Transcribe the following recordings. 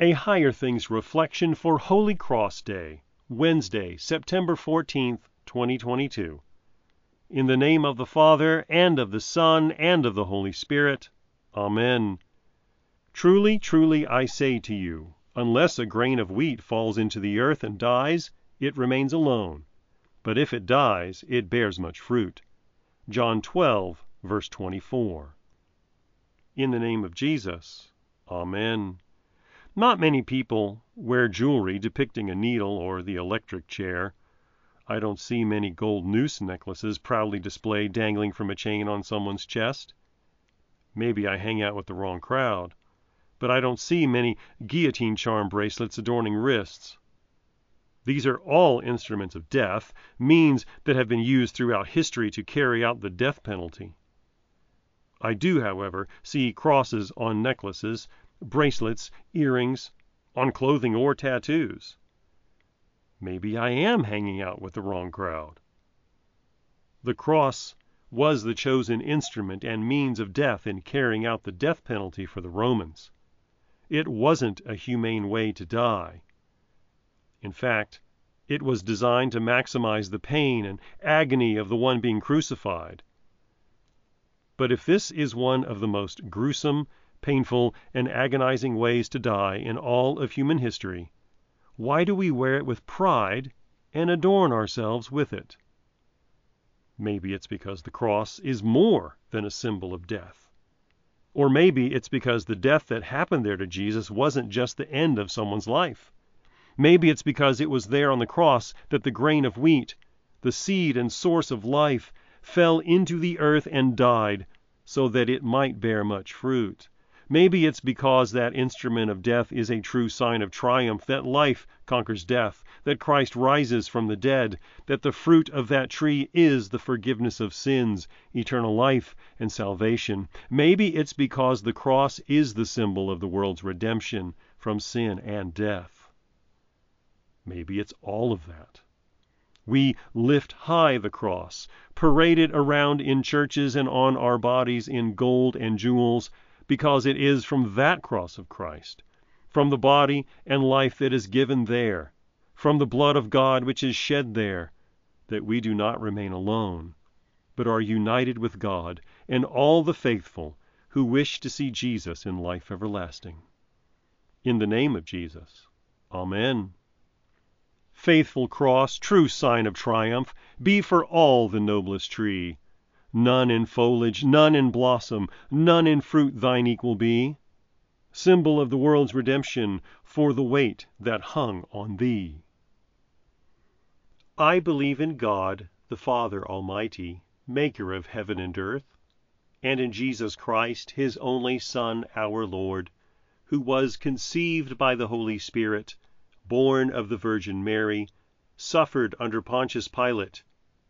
A Higher Things Reflection for Holy Cross Day, Wednesday, September 14th, 2022. In the name of the Father, and of the Son, and of the Holy Spirit. Amen. Truly, truly, I say to you, unless a grain of wheat falls into the earth and dies, it remains alone; but if it dies, it bears much fruit. John 12, verse 24. In the name of Jesus. Amen. Not many people wear jewelry depicting a needle or the electric chair. I don't see many gold noose necklaces proudly displayed dangling from a chain on someone's chest. Maybe I hang out with the wrong crowd, but I don't see many guillotine charm bracelets adorning wrists. These are all instruments of death, means that have been used throughout history to carry out the death penalty. I do, however, see crosses on necklaces, bracelets, earrings, on clothing or tattoos. Maybe I am hanging out with the wrong crowd. The cross was the chosen instrument and means of death in carrying out the death penalty for the Romans. It wasn't a humane way to die. In fact, it was designed to maximize the pain and agony of the one being crucified. But if this is one of the most gruesome painful, and agonizing ways to die in all of human history, why do we wear it with pride and adorn ourselves with it? Maybe it's because the cross is more than a symbol of death. Or maybe it's because the death that happened there to Jesus wasn't just the end of someone's life. Maybe it's because it was there on the cross that the grain of wheat, the seed and source of life, fell into the earth and died, so that it might bear much fruit. Maybe it's because that instrument of death is a true sign of triumph that life conquers death, that Christ rises from the dead, that the fruit of that tree is the forgiveness of sins, eternal life, and salvation. Maybe it's because the cross is the symbol of the world's redemption from sin and death. Maybe it's all of that. We lift high the cross, parade it around in churches and on our bodies in gold and jewels because it is from that cross of Christ, from the body and life that is given there, from the blood of God which is shed there, that we do not remain alone, but are united with God and all the faithful who wish to see Jesus in life everlasting. In the name of Jesus. Amen. Faithful cross, true sign of triumph, be for all the noblest tree None in foliage, none in blossom, none in fruit thine equal be, Symbol of the world's redemption for the weight that hung on thee. I believe in God, the Father Almighty, maker of heaven and earth, and in Jesus Christ, his only Son, our Lord, who was conceived by the Holy Spirit, born of the Virgin Mary, suffered under Pontius Pilate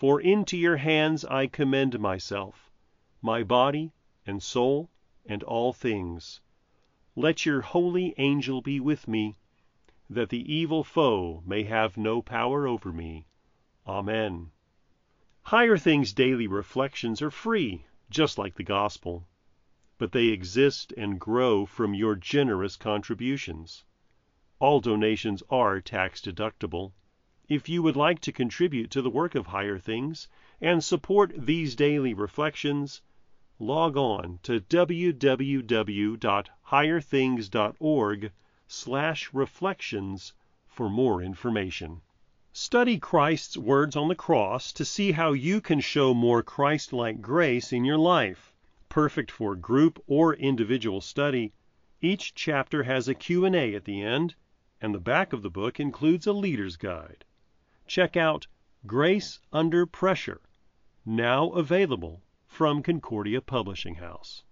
For into your hands I commend myself, my body and soul and all things. Let your holy angel be with me, that the evil foe may have no power over me. Amen. Higher Things Daily Reflections are free, just like the Gospel, but they exist and grow from your generous contributions. All donations are tax deductible. If you would like to contribute to the work of Higher Things and support these daily reflections, log on to www.higherthings.org/reflections for more information. Study Christ's words on the cross to see how you can show more Christ-like grace in your life. Perfect for group or individual study, each chapter has a Q&A at the end, and the back of the book includes a leader's guide. Check out Grace Under Pressure, now available from Concordia Publishing House.